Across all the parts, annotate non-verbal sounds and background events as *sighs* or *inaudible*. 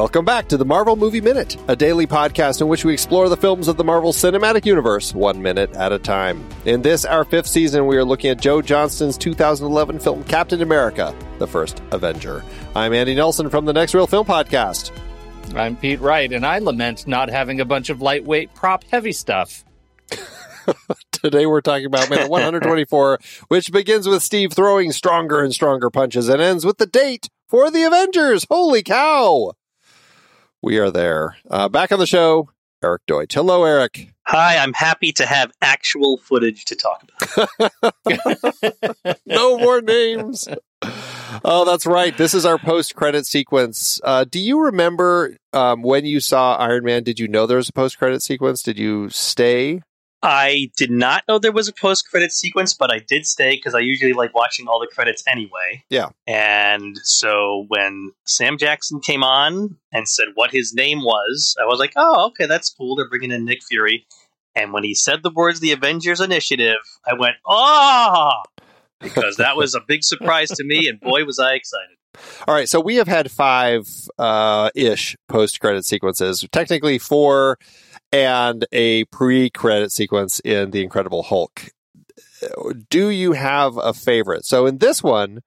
Welcome back to the Marvel Movie Minute, a daily podcast in which we explore the films of the Marvel Cinematic Universe one minute at a time. In this, our fifth season, we are looking at Joe Johnston's 2011 film Captain America, the First Avenger. I'm Andy Nelson from the Next Reel Film Podcast. I'm Pete Wright, and I lament not having a bunch of lightweight prop heavy stuff. *laughs* Today we're talking about minute *laughs* 124, which begins with Steve throwing stronger and stronger punches and ends with the date for the Avengers. Holy cow! We are there. Uh, back on the show, Eric Deutsch. Hello, Eric. Hi, I'm happy to have actual footage to talk about. *laughs* no more names. Oh, that's right. This is our post-credit sequence. Uh, do you remember um, when you saw Iron Man? Did you know there was a post-credit sequence? Did you stay? I did not know there was a post credit sequence, but I did stay because I usually like watching all the credits anyway. Yeah. And so when Sam Jackson came on and said what his name was, I was like, oh, okay, that's cool. They're bringing in Nick Fury. And when he said the words "the Avengers Initiative," I went, oh, because that was a big surprise to me, and boy, was I excited. All right, so we have had five uh, ish post credit sequences. Technically, four and a pre-credit sequence in The Incredible Hulk. Do you have a favorite? So in this one,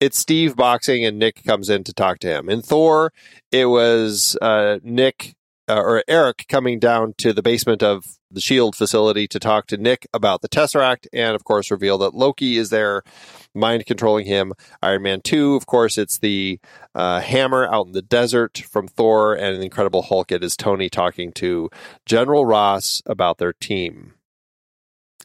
it's Steve boxing and Nick comes in to talk to him. In Thor, it was uh, Nick uh, or Eric coming down to the basement of the Shield facility to talk to Nick about the Tesseract, and of course reveal that Loki is there, mind controlling him. Iron Man two, of course, it's the uh, hammer out in the desert from Thor, and an Incredible Hulk. It is Tony talking to General Ross about their team.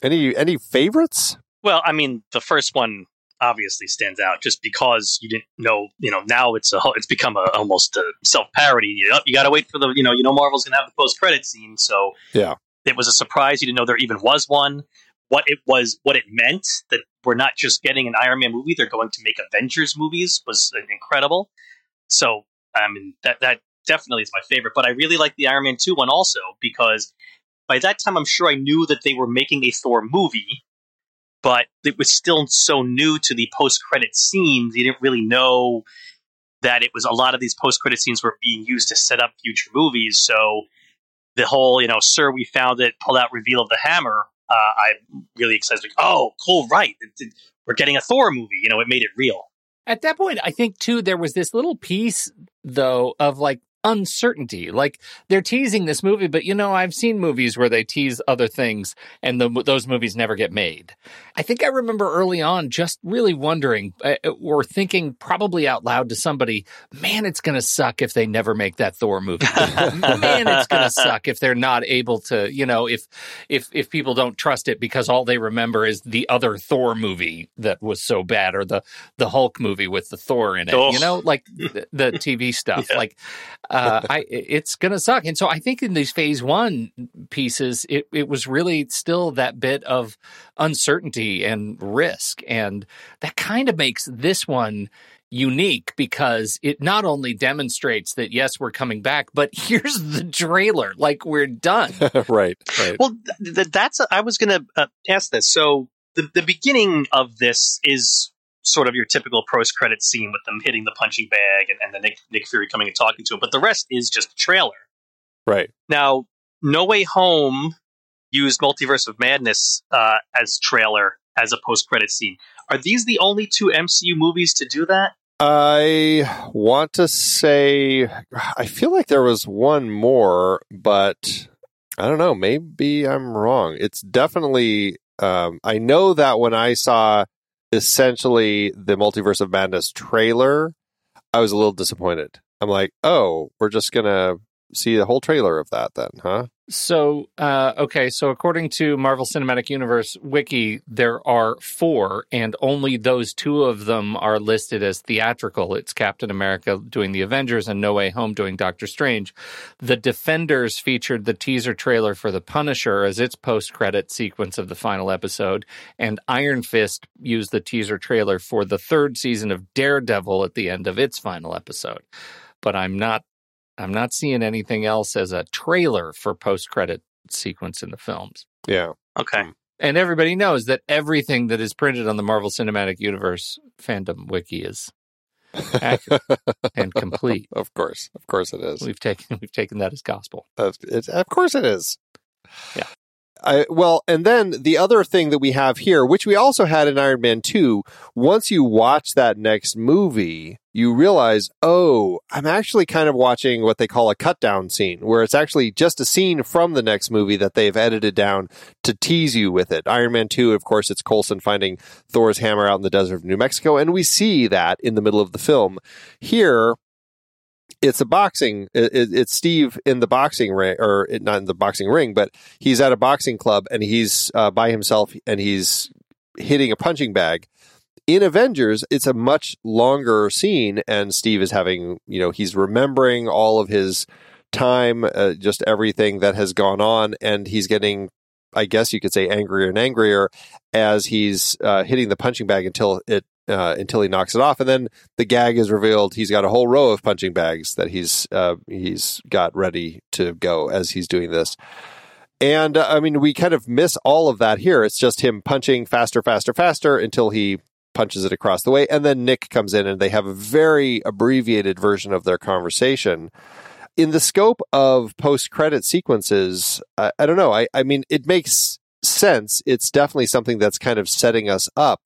Any any favorites? Well, I mean, the first one obviously stands out just because you didn't know. You know, now it's a it's become a almost a self parody. You, know, you got to wait for the you know you know Marvel's gonna have the post credit scene, so yeah, it was a surprise. You didn't know there even was one. What it was, what it meant that we're not just getting an Iron Man movie; they're going to make Avengers movies was incredible. So, I mean, that that definitely is my favorite. But I really like the Iron Man two one also because by that time, I'm sure I knew that they were making a Thor movie, but it was still so new to the post credit scenes. You didn't really know that it was a lot of these post credit scenes were being used to set up future movies. So the whole, you know, sir, we found it, pull out reveal of the hammer. Uh, I'm really excited. Like, oh, cool, right. We're getting a Thor movie. You know, it made it real. At that point, I think too, there was this little piece though of like uncertainty. Like they're teasing this movie, but you know, I've seen movies where they tease other things and the, those movies never get made. I think I remember early on just really wondering uh, uh or thinking probably out loud to somebody, man, it's going to suck if they never make that Thor movie. *laughs* man, it's going to suck if they're not able to, you know, if, if, if people don't trust it because all they remember is the other Thor movie that was so bad or the, the Hulk movie with the Thor in it, oh. you know, like *laughs* the, the TV stuff. Yeah. Like, uh, I, it's going to suck. And so I think in these phase one pieces, it, it was really still that bit of uncertainty and risk. And that kind of makes this one unique because it not only demonstrates that yes we're coming back but *laughs* here's the trailer like we're done *laughs* right right well th- that's a, I was going to uh, ask this so the, the beginning of this is sort of your typical post credit scene with them hitting the punching bag and, and the Nick, Nick Fury coming and talking to him. But the rest is just a trailer. Right. Now, No Way Home used Multiverse of Madness uh, as trailer as a post credit scene. Are these the only two MCU movies to do that? I want to say I feel like there was one more, but I don't know. Maybe I'm wrong. It's definitely. Um, I know that when I saw essentially the Multiverse of Madness trailer, I was a little disappointed. I'm like, oh, we're just gonna see the whole trailer of that then, huh? So, uh, okay, so according to Marvel Cinematic Universe wiki, there are four, and only those two of them are listed as theatrical. It's Captain America doing the Avengers and No Way Home doing Doctor Strange. The Defenders featured the teaser trailer for The Punisher as its post credit sequence of the final episode, and Iron Fist used the teaser trailer for the third season of Daredevil at the end of its final episode but I'm not I'm not seeing anything else as a trailer for post credit sequence in the films. Yeah. Okay. Hmm. And everybody knows that everything that is printed on the Marvel Cinematic Universe fandom wiki is accurate *laughs* and complete. Of course, of course it is. We've taken *laughs* we've taken that as gospel. Of, it, of course it is. Yeah. I, well, and then the other thing that we have here, which we also had in Iron Man 2, once you watch that next movie, you realize, oh, I'm actually kind of watching what they call a cut down scene, where it's actually just a scene from the next movie that they've edited down to tease you with it. Iron Man 2, of course, it's Coulson finding Thor's hammer out in the desert of New Mexico, and we see that in the middle of the film. Here, it's a boxing. It, it's Steve in the boxing ring, or not in the boxing ring, but he's at a boxing club and he's uh, by himself and he's hitting a punching bag. In Avengers, it's a much longer scene, and Steve is having, you know, he's remembering all of his time, uh, just everything that has gone on, and he's getting, I guess you could say, angrier and angrier as he's uh, hitting the punching bag until it uh, until he knocks it off, and then the gag is revealed. He's got a whole row of punching bags that he's uh, he's got ready to go as he's doing this. And uh, I mean, we kind of miss all of that here. It's just him punching faster, faster, faster until he punches it across the way, and then Nick comes in, and they have a very abbreviated version of their conversation. In the scope of post-credit sequences, I, I don't know. I, I mean, it makes sense. It's definitely something that's kind of setting us up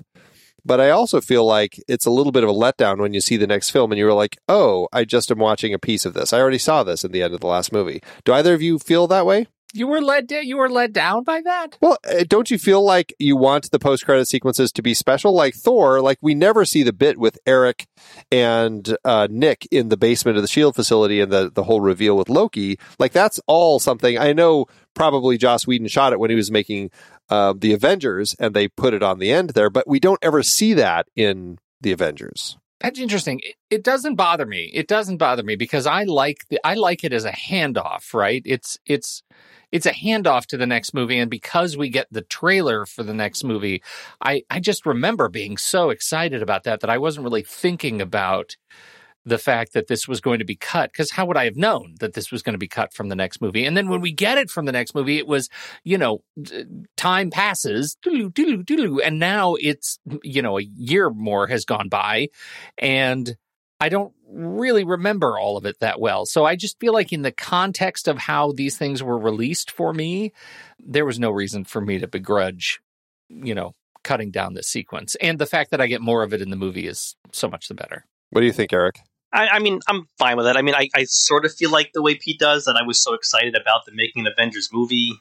but I also feel like it's a little bit of a letdown when you see the next film and you're like, oh, I just am watching a piece of this. I already saw this in the end of the last movie. Do either of you feel that way? You were led you were led down by that? Well, uh, don't you feel like you want the post credit sequences to be special? Like Thor, like we never see the bit with Eric and uh, Nick in the basement of the Shield facility and the the whole reveal with Loki. Like that's all something I know. Probably Joss Whedon shot it when he was making uh, the Avengers, and they put it on the end there. But we don't ever see that in the Avengers. That's interesting. It, it doesn't bother me. It doesn't bother me because I like the I like it as a handoff. Right? It's it's it's a handoff to the next movie, and because we get the trailer for the next movie, I I just remember being so excited about that that I wasn't really thinking about the fact that this was going to be cut because how would I have known that this was going to be cut from the next movie? And then when we get it from the next movie, it was, you know, time passes, and now it's, you know, a year more has gone by, and I don't really remember all of it that well. So I just feel like in the context of how these things were released for me, there was no reason for me to begrudge, you know, cutting down this sequence. And the fact that I get more of it in the movie is so much the better. What do you think, Eric? I, I, mean, I'm fine with it. I mean, I, I sort of feel like the way Pete does that I was so excited about the making an Avengers movie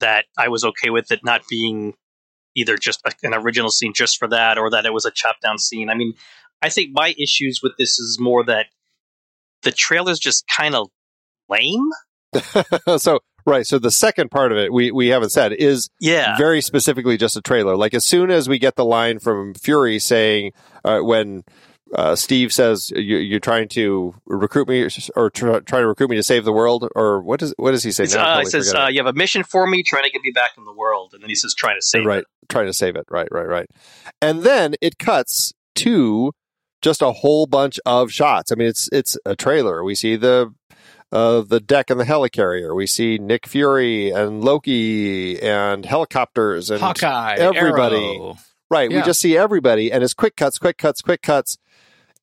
that I was okay with it not being either just a, an original scene just for that or that it was a chopped down scene. I mean, I think my issues with this is more that the trailer's just kind of lame. *laughs* so right, so the second part of it we we haven't said is yeah very specifically just a trailer. Like as soon as we get the line from Fury saying uh, when uh, Steve says you, are trying to recruit me or try, try, to recruit me to save the world, or what does what does he say? Uh, he says uh, you have a mission for me, trying to get me back in the world, and then he says trying to save right, it. trying to save it, right, right, right, and then it cuts to just a whole bunch of shots. I mean, it's it's a trailer. We see the uh, the deck and the helicarrier. We see Nick Fury and Loki and helicopters and Hawkeye, everybody. Arrow. Right. Yeah. We just see everybody and it's quick cuts, quick cuts, quick cuts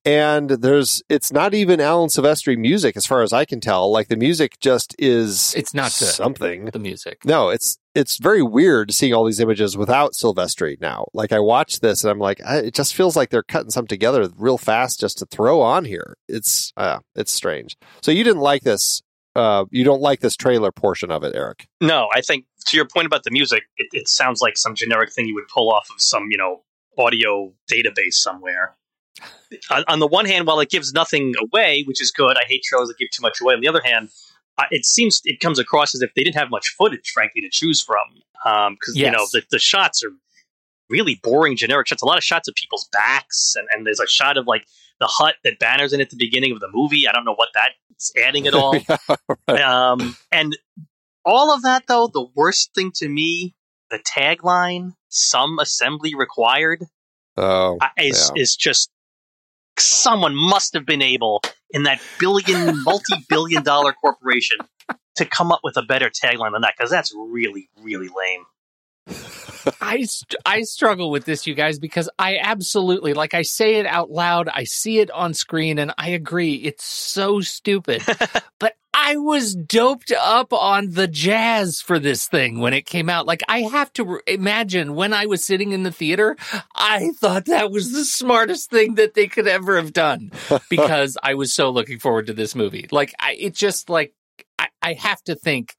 and there's it's not even Alan Silvestri music as far as I can tell. Like the music just is it's not something. The music. No, it's it's very weird seeing all these images without Silvestri now. Like I watch this and I'm like, I, it just feels like they're cutting something together real fast just to throw on here. It's uh, it's strange. So you didn't like this. Uh, you don't like this trailer portion of it, Eric? No, I think to your point about the music, it, it sounds like some generic thing you would pull off of some you know audio database somewhere on, the one hand, while it gives nothing away, which is good, I hate trailers that give too much away. On the other hand, it seems it comes across as if they didn't have much footage, frankly, to choose from. Because um, yes. you know the, the shots are really boring, generic shots. A lot of shots of people's backs, and, and there's a shot of like the hut that Banner's in at the beginning of the movie. I don't know what that's adding at all. *laughs* yeah, right. um, and all of that, though, the worst thing to me, the tagline "Some assembly required." Oh, is yeah. is just someone must have been able in that billion, *laughs* multi-billion dollar corporation to come up with a better tagline than that because that's really, really lame. *laughs* I I struggle with this, you guys, because I absolutely like I say it out loud, I see it on screen, and I agree it's so stupid. *laughs* but I was doped up on the jazz for this thing when it came out. Like I have to re- imagine when I was sitting in the theater, I thought that was the smartest thing that they could ever have done *laughs* because I was so looking forward to this movie. Like I, it just like I, I have to think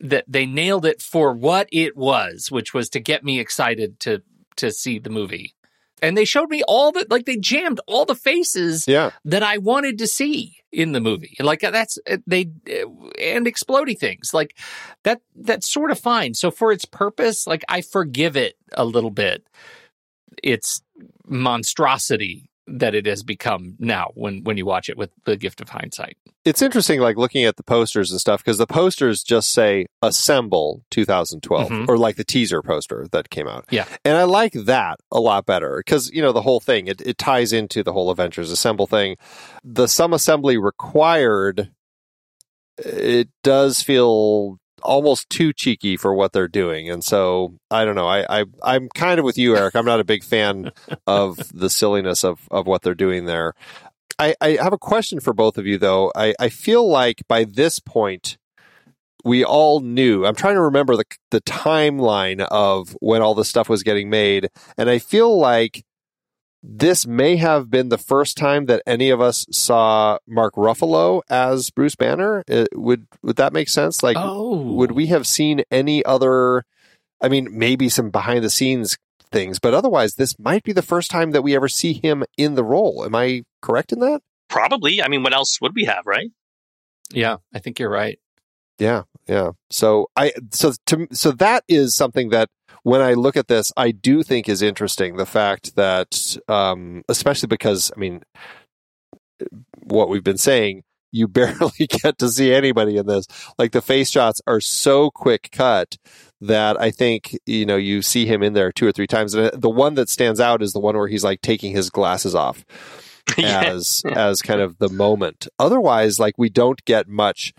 that they nailed it for what it was, which was to get me excited to to see the movie. And they showed me all the like they jammed all the faces Yeah. that I wanted to see in the movie. Like that's uh, they uh, and explodey things like that. That's sort of fine. So for its purpose, like I forgive it a little bit. Its monstrosity that it has become now when when you watch it with the gift of hindsight. It's interesting, like looking at the posters and stuff, because the posters just say "Assemble 2012" Mhm. or like the teaser poster that came out. Yeah. and I like that a lot better because you know the whole thing it, it ties into the whole Avengers Assemble thing. The some assembly required. It does feel almost too cheeky for what they're doing, and so I don't know. I, I I'm kind of with you, Eric. I'm not a big fan *laughs* of the silliness of of what they're doing there. I, I have a question for both of you, though. I, I feel like by this point, we all knew. I'm trying to remember the the timeline of when all this stuff was getting made, and I feel like this may have been the first time that any of us saw Mark Ruffalo as Bruce Banner. Uh, would would that make sense? Like, oh, would we have seen any other? I mean, maybe some behind the scenes things, but otherwise, this might be the first time that we ever see him in the role. Am I correct in that? Probably. I mean, what else would we have, right? Yeah, I think you're right. Yeah, yeah. So I so to so that is something that when I look at this, I do think is interesting. The fact that, um, especially because I mean, what we've been saying, you *laughs* barely get to see anybody in this. Like the face shots are so quick cut that I think you know you see him in there two or three times. And the one that stands out is the one where he's like taking his glasses off *laughs* as as kind of the moment. Otherwise, like we don't get much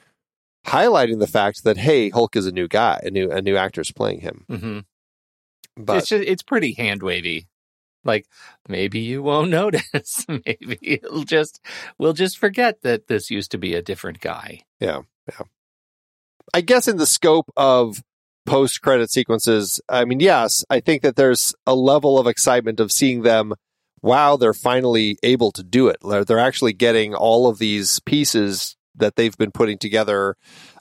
highlighting the fact that hey, Hulk is a new guy, a new a new actor's playing him. hmm But it's just, it's pretty hand wavy. Like maybe you won't *laughs* notice. *laughs* maybe it'll just we'll just forget that this used to be a different guy. yeah, yeah. I guess in the scope of post credit sequences, I mean, yes, I think that there's a level of excitement of seeing them. Wow, they're finally able to do it. They're, they're actually getting all of these pieces that they've been putting together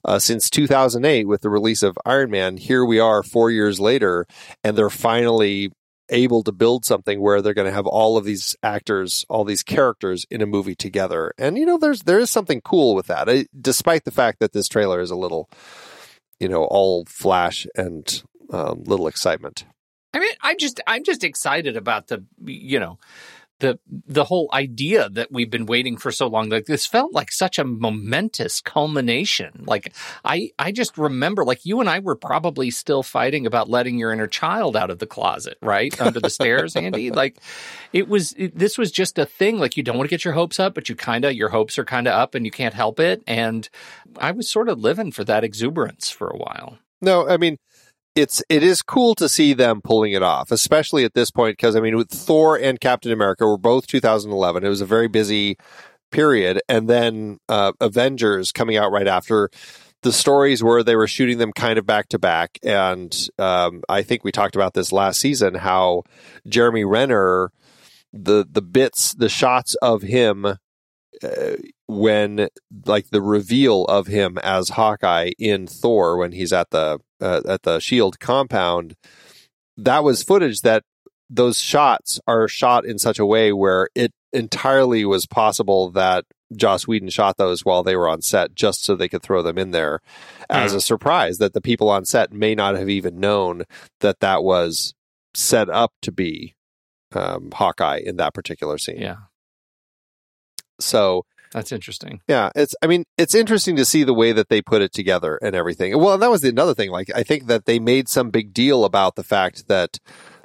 uh, since 2008 with the release of Iron Man. Here we are four years later, and they're finally able to build something where they're going to have all of these actors, all these characters in a movie together. And you know, there's there is something cool with that, I, despite the fact that this trailer is a little, you know, all flash and um, little excitement. I mean, I'm just I'm just excited about the you know the the whole idea that we've been waiting for so long. Like this felt like such a momentous culmination. Like I I just remember like you and I were probably still fighting about letting your inner child out of the closet, right under the stairs, Andy. *laughs* Like it was it, this was just a thing. Like you don't want to get your hopes up, but you kind of your hopes are kind of up, and you can't help it. And I was sort of living for that exuberance for a while. No, I mean it's it is cool to see them pulling it off, especially at this point because I mean with Thor and Captain America were both 2011. It was a very busy period, and then uh, Avengers coming out right after. The stories were they were shooting them kind of back to back, and um, I think we talked about this last season how Jeremy Renner, the the bits, the shots of him uh, when like the reveal of him as Hawkeye in Thor when he's at the uh, at the Shield compound, that was footage that those shots are shot in such a way where it entirely was possible that Joss Whedon shot those while they were on set just so they could throw them in there as a surprise that the people on set may not have even known that that was set up to be um, Hawkeye in that particular scene. Yeah, So that's interesting. yeah, it's. I mean, it's interesting to see the way that they put it together and everything. Well, and that was the another thing. Like, I think that they made some big deal about the fact that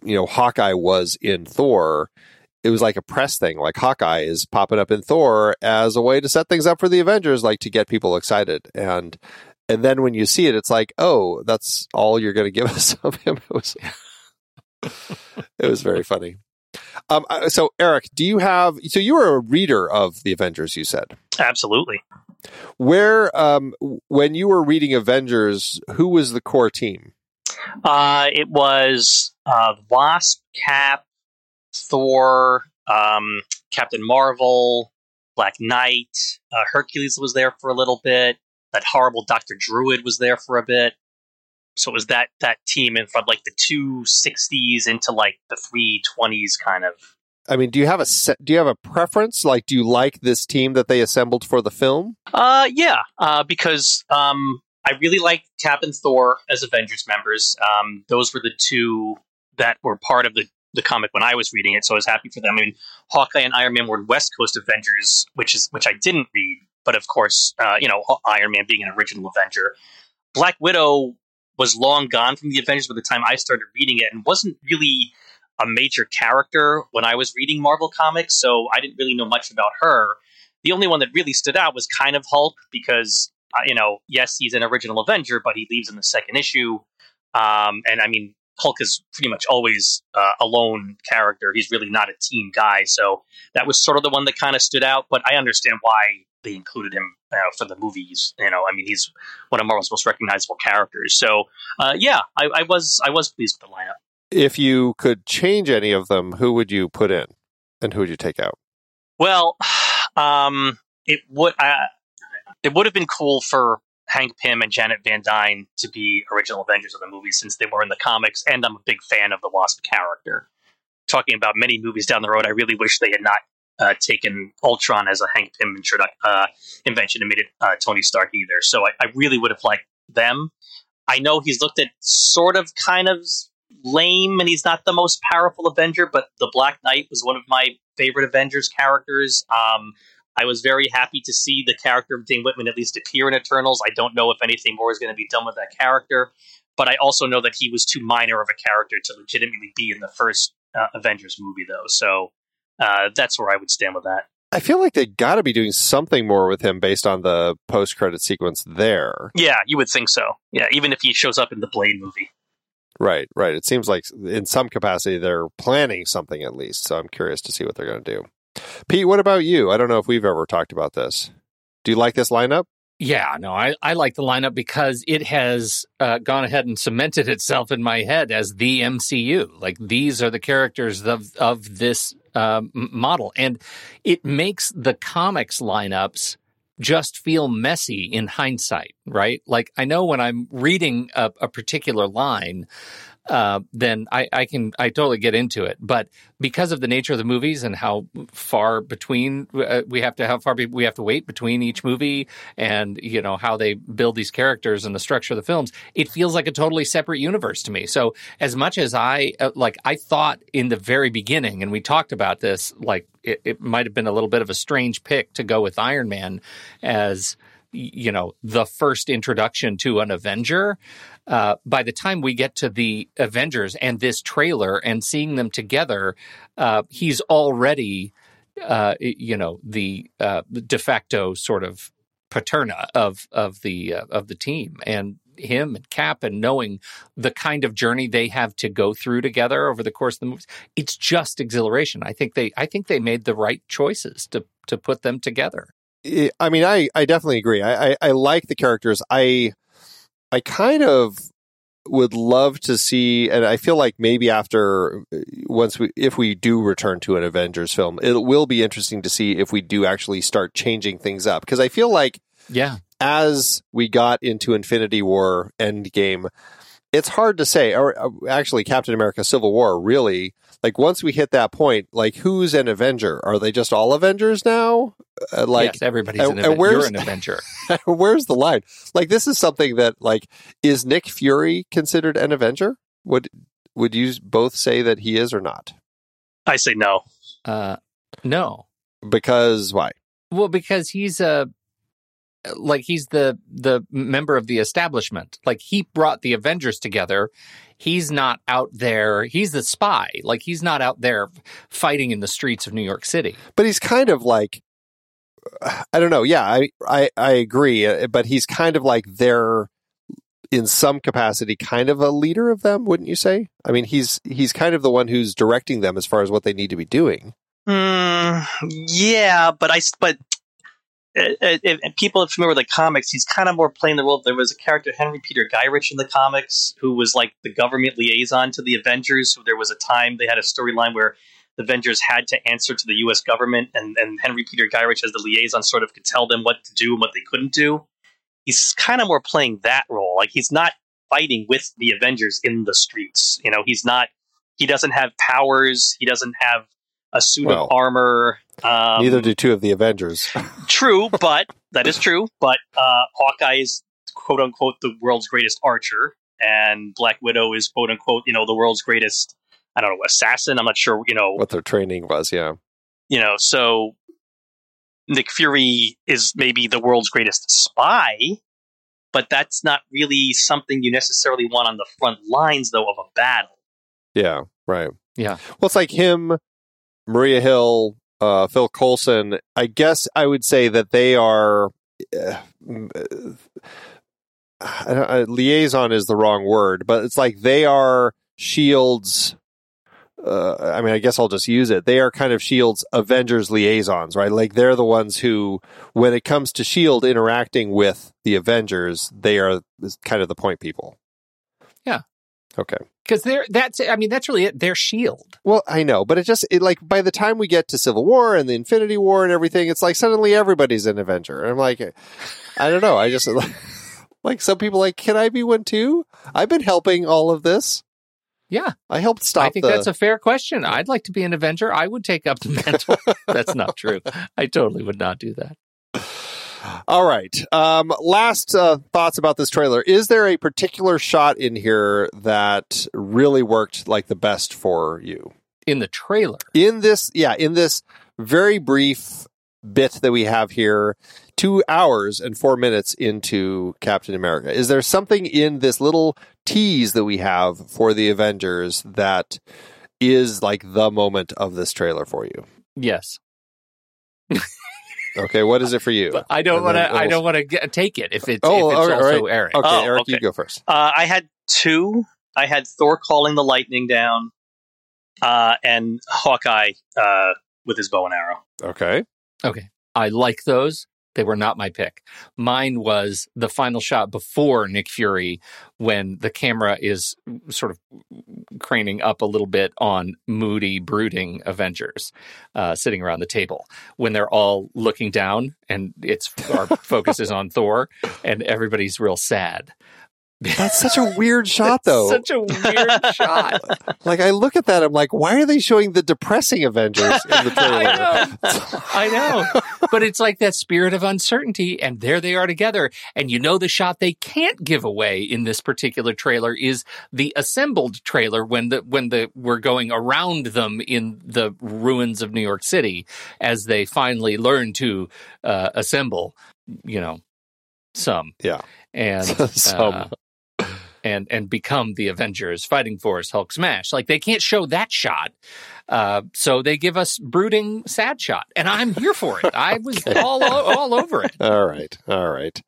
you know Hawkeye was in Thor. It was like a press thing. Like Hawkeye is popping up in Thor as a way to set things up for the Avengers, like to get people excited. And and then when you see it, it's like, oh, that's all you're going to give *laughs* us of him. It was *laughs* it was very funny. Um, uh, so Eric, do you have? So you were a reader of the Avengers. You said Absolutely. where, um, when you were reading Avengers, who was the core team? Uh, it was uh, Wasp, Cap, Thor, um, Captain Marvel, Black Knight, uh, Hercules was there for a little bit. That horrible Doctor Druid was there for a bit. So it was that that team in from like the two sixties into like the three twenties kind of. I mean, do you have a set, do you have a preference? Like, do you like this team that they assembled for the film? Uh, yeah, uh, because um, I really liked Cap and Thor as Avengers members. Um, those were the two that were part of the, the comic when I was reading it, so I was happy for them. I mean, Hawkeye and Iron Man were West Coast Avengers, which is which I didn't read, but of course, uh, you know, Iron Man being an original Avenger. Black Widow was long gone from the Avengers by the time I started reading it, and wasn't really a major character when I was reading Marvel comics, so I didn't really know much about her. The only one that really stood out was kind of Hulk because uh, you know, yes, he's an original Avenger, but he leaves in the second issue. Um, and I mean, Hulk is pretty much always uh, a lone character. He's really not a team guy. So that was sort of the one that kind of stood out. But I understand why they included him uh, for the movies. You know, I mean, he's one of Marvel's most recognizable characters. So uh, yeah, I, I was I was pleased with the lineup. If you could change any of them, who would you put in, and who would you take out? Well, *sighs* um, it would uh, it would have been cool for Hank Pym and Janet Van Dyne to be original Avengers of the movie since they were in the comics, and I'm a big fan of the Wasp character. Talking about many movies down the road, I really wish they had not uh, taken Ultron as a Hank Pym introdu- uh, invention and made it uh, Tony Stark either. So I, I really would have liked them. I know he's looked at sort of kind of lame and he's not the most powerful Avenger, but the Black Knight was one of my favorite Avengers characters. Um, I was very happy to see the character of Dane Whitman at least appear in Eternals. I don't know if anything more is going to be done with that character, but I also know that he was too minor of a character to legitimately be in the first uh, Avengers movie, though. So uh, that's where I would stand with that. I feel like they got to be doing something more with him based on the post credit sequence there. Yeah, you would think so. Yeah, even if he shows up in the Blade movie. Right, right. It seems like in some capacity they're planning something at least. So I'm curious to see what they're going to do. Pete, what about you? I don't know if we've ever talked about this. Do you like this lineup? Yeah, no, I, I like the lineup because it has uh, gone ahead and cemented itself in my head as the MCU. Like these are the characters of of this uh, model, and it makes the comics lineups just feel messy in hindsight, right? Like I know when I'm reading a, a particular line, uh, then I, I, can I totally get into it. But because of the nature of the movies and how far between uh, we have to how far we have to wait between each movie, and you know how they build these characters and the structure of the films, it feels like a totally separate universe to me. So as much as I uh, like, I thought in the very beginning, and we talked about this, like it, it might have been a little bit of a strange pick to go with Iron Man as you know the first introduction to an Avenger uh, by the time we get to the Avengers and this trailer and seeing them together, uh, he's already, uh, you know, the uh, de facto sort of paterna of of the uh, of the team, and him and Cap, and knowing the kind of journey they have to go through together over the course of the movies, it's just exhilaration. I think they I think they made the right choices to to put them together. I mean, I, I definitely agree. I, I, I like the characters. I I kind of would love to see, and I feel like maybe after once we, if we do return to an Avengers film, it will be interesting to see if we do actually start changing things up. Because I feel like, yeah, as we got into Infinity War Endgame, it's hard to say. Or uh, actually, Captain America: Civil War really like once we hit that point, like who's an Avenger? Are they just all Avengers now? Uh, like yes, everybody's an, Avenger. You're an *laughs* Avenger. *laughs* where's the line? Like this is something that like is Nick Fury considered an Avenger? Would would you both say that he is or not? I say no. Uh, no. Because why? Well, because he's a like he's the the member of the establishment. Like he brought the Avengers together. He's not out there. He's the spy. Like he's not out there fighting in the streets of New York City. But he's kind of like I don't know. Yeah, I I I agree, uh, but he's kind of like their in some capacity kind of a leader of them, wouldn't you say? I mean, he's he's kind of the one who's directing them as far as what they need to be doing. Mm, yeah, but I but Uh, uh, if, if people are familiar with the comics, he's kind of more playing the role. There was a character Henry Peter Gyrich in the comics who was like the government liaison to the Avengers. So there was a time they had a storyline where the Avengers had to answer to the U.S. government, and, and Henry Peter Gyrich as the liaison sort of could tell them what to do and what they couldn't do. He's kind of more playing that role. Like he's not fighting with the Avengers in the streets. You know, he's not. He doesn't have powers. He doesn't have a suit Well, of armor. Um, Neither do two of the Avengers. *laughs* True, but that is true. But uh, Hawkeye is quote unquote the world's greatest archer, and Black Widow is quote unquote you know the world's greatest. I don't know assassin. I'm not sure. You know, what their training was, yeah. you know. So Nick Fury is maybe the world's greatest spy, but that's not really something you necessarily want on the front lines though of a battle. Yeah, right. Yeah. Well, it's like him, Maria Hill, uh, Phil Coulson. I guess I would say that they are. Uh, uh, liaison is the wrong word, but it's like they are Shield's. Uh, I mean, I guess I'll just use it. They are kind of Shield's Avengers liaisons, right? Like they're the ones who, when it comes to Shield interacting with the Avengers, they are kind of the point people. Yeah. Okay. Because they're that's I mean that's really it. They're Shield. Well, I know, but it just it like by the time we get to Civil War and the Infinity War and everything, it's like suddenly everybody's an Avenger. And I'm like, I don't know. I just *laughs* like some people like, can I be one too? I've been helping all of this. Yeah, I helped stop. I think the, that's a fair question. I'd like to be an Avenger. I would take up the mantle. *laughs* that's not true. I totally would not do that. All right. Um, last uh, thoughts about this trailer. Is there a particular shot in here that really worked like the best for you? In the trailer, in this yeah in this very brief bit that we have here two hours and four minutes into captain america is there something in this little tease that we have for the avengers that is like the moment of this trailer for you yes. *laughs* okay what is it for you But I don't want to. I don't want to take it if it's Oh, if it's okay, also right. Eric. okay Oh, eric you go first Uh, I had two. I had Thor calling the lightning down, uh, and Hawkeye uh, with his bow and arrow. okay Okay. I like those. They were not my pick. Mine was the final shot before Nick Fury when the camera is sort of craning up a little bit on moody, brooding Avengers uh, sitting around the table. When they're all looking down and it's our focus is on Thor and everybody's real sad. That's such a weird *laughs* shot though Such a weird *laughs* shot. like i look at that i'm like why are they showing the depressing avengers in the *laughs* trailer I know. I know. But it's like that spirit of uncertainty, and there they are together. And you know, the shot they can't give away in this particular trailer is the assembled trailer when the when the we're going around them in the ruins of New York City as they finally learn to uh, assemble. You know, some Yeah. and Some. uh, and and become the Avengers fighting force Hulk smash. Like they can't show that shot. Uh, so they give us brooding sad shot and I'm here for it. I was all all over it. *laughs* All right. All right.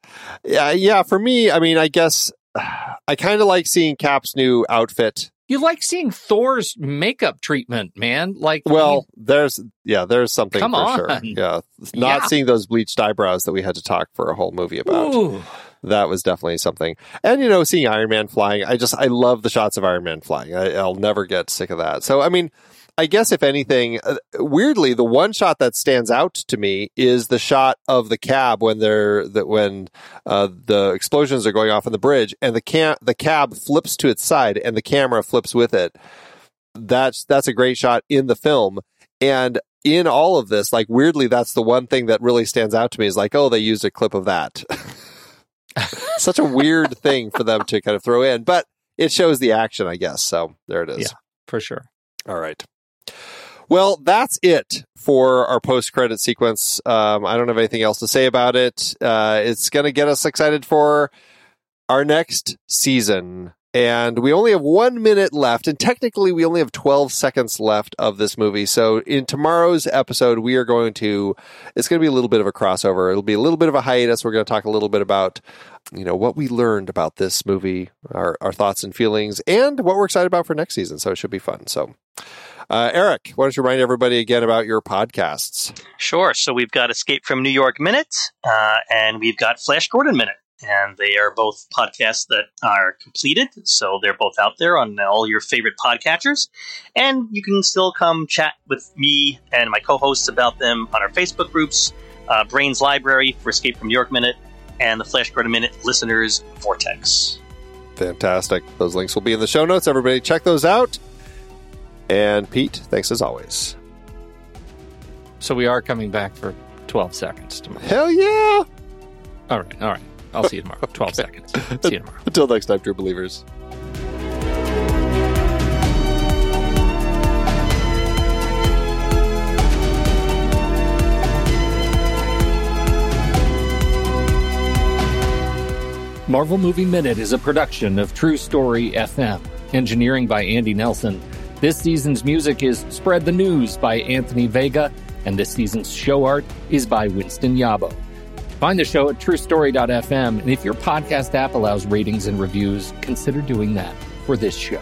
Yeah, yeah, for me, I mean, I guess *sighs* I kind of like seeing Cap's new outfit. You like seeing Thor's makeup treatment, man. Like Well, there's yeah, there's something Come for sure. on. Yeah. Not Yeah. seeing those bleached eyebrows that we had to talk for a whole movie about. ooh, That was definitely something. And you know, seeing Iron Man flying, I just I love the shots of Iron Man flying. I, I'll never get sick of that. So I mean, I guess if anything, uh, weirdly, the one shot that stands out to me is the shot of the cab when they're that when uh, the explosions are going off on the bridge, and the cam the cab flips to its side, and the camera flips with it. That's that's a great shot in the film, and in all of this, like weirdly, that's the one thing that really stands out to me is like, oh, they used a clip of that. *laughs* *laughs* Such a weird thing for them to kind of throw in, but it shows the action, I guess. So there it is. Yeah. for sure. All right. Well, that's it for our post credit sequence. Um, I don't have anything else to say about it. Uh, it's going to get us excited for our next season. And we only have one minute left, and technically, we only have 12 seconds left of this movie. So, in tomorrow's episode, we are going to, it's going to be a little bit of a crossover. It'll be a little bit of a hiatus. We're going to talk a little bit about, you know, what we learned about this movie, our, our thoughts and feelings, and what we're excited about for next season. So, it should be fun. So, uh, Eric, why don't you remind everybody again about your podcasts? Sure. So we've got Escape from New York Minute, uh, and we've got Flash Gordon Minute. And they are both podcasts that are completed. So they're both out there on all your favorite podcatchers. And you can still come chat with me and my co hosts about them on our Facebook groups uh, Brains Library for Escape from New York Minute and the Flash Gordon Minute Listeners Vortex. Fantastic. Those links will be in the show notes. Everybody, check those out. And Pete, thanks as always. So we are coming back for 12 seconds tomorrow. Hell yeah! All right, all right. I'll see you tomorrow. *laughs* 12 seconds. See you tomorrow. Until next time, true believers. Marvel Movie Minute is a production of True Story FM. Engineering by Andy Nelson. This season's music is Spread the News by Anthony Vega, and this season's show art is by Winston Yabo. Find the show at truestory.fm, and if your podcast app allows ratings and reviews, consider doing that for this show.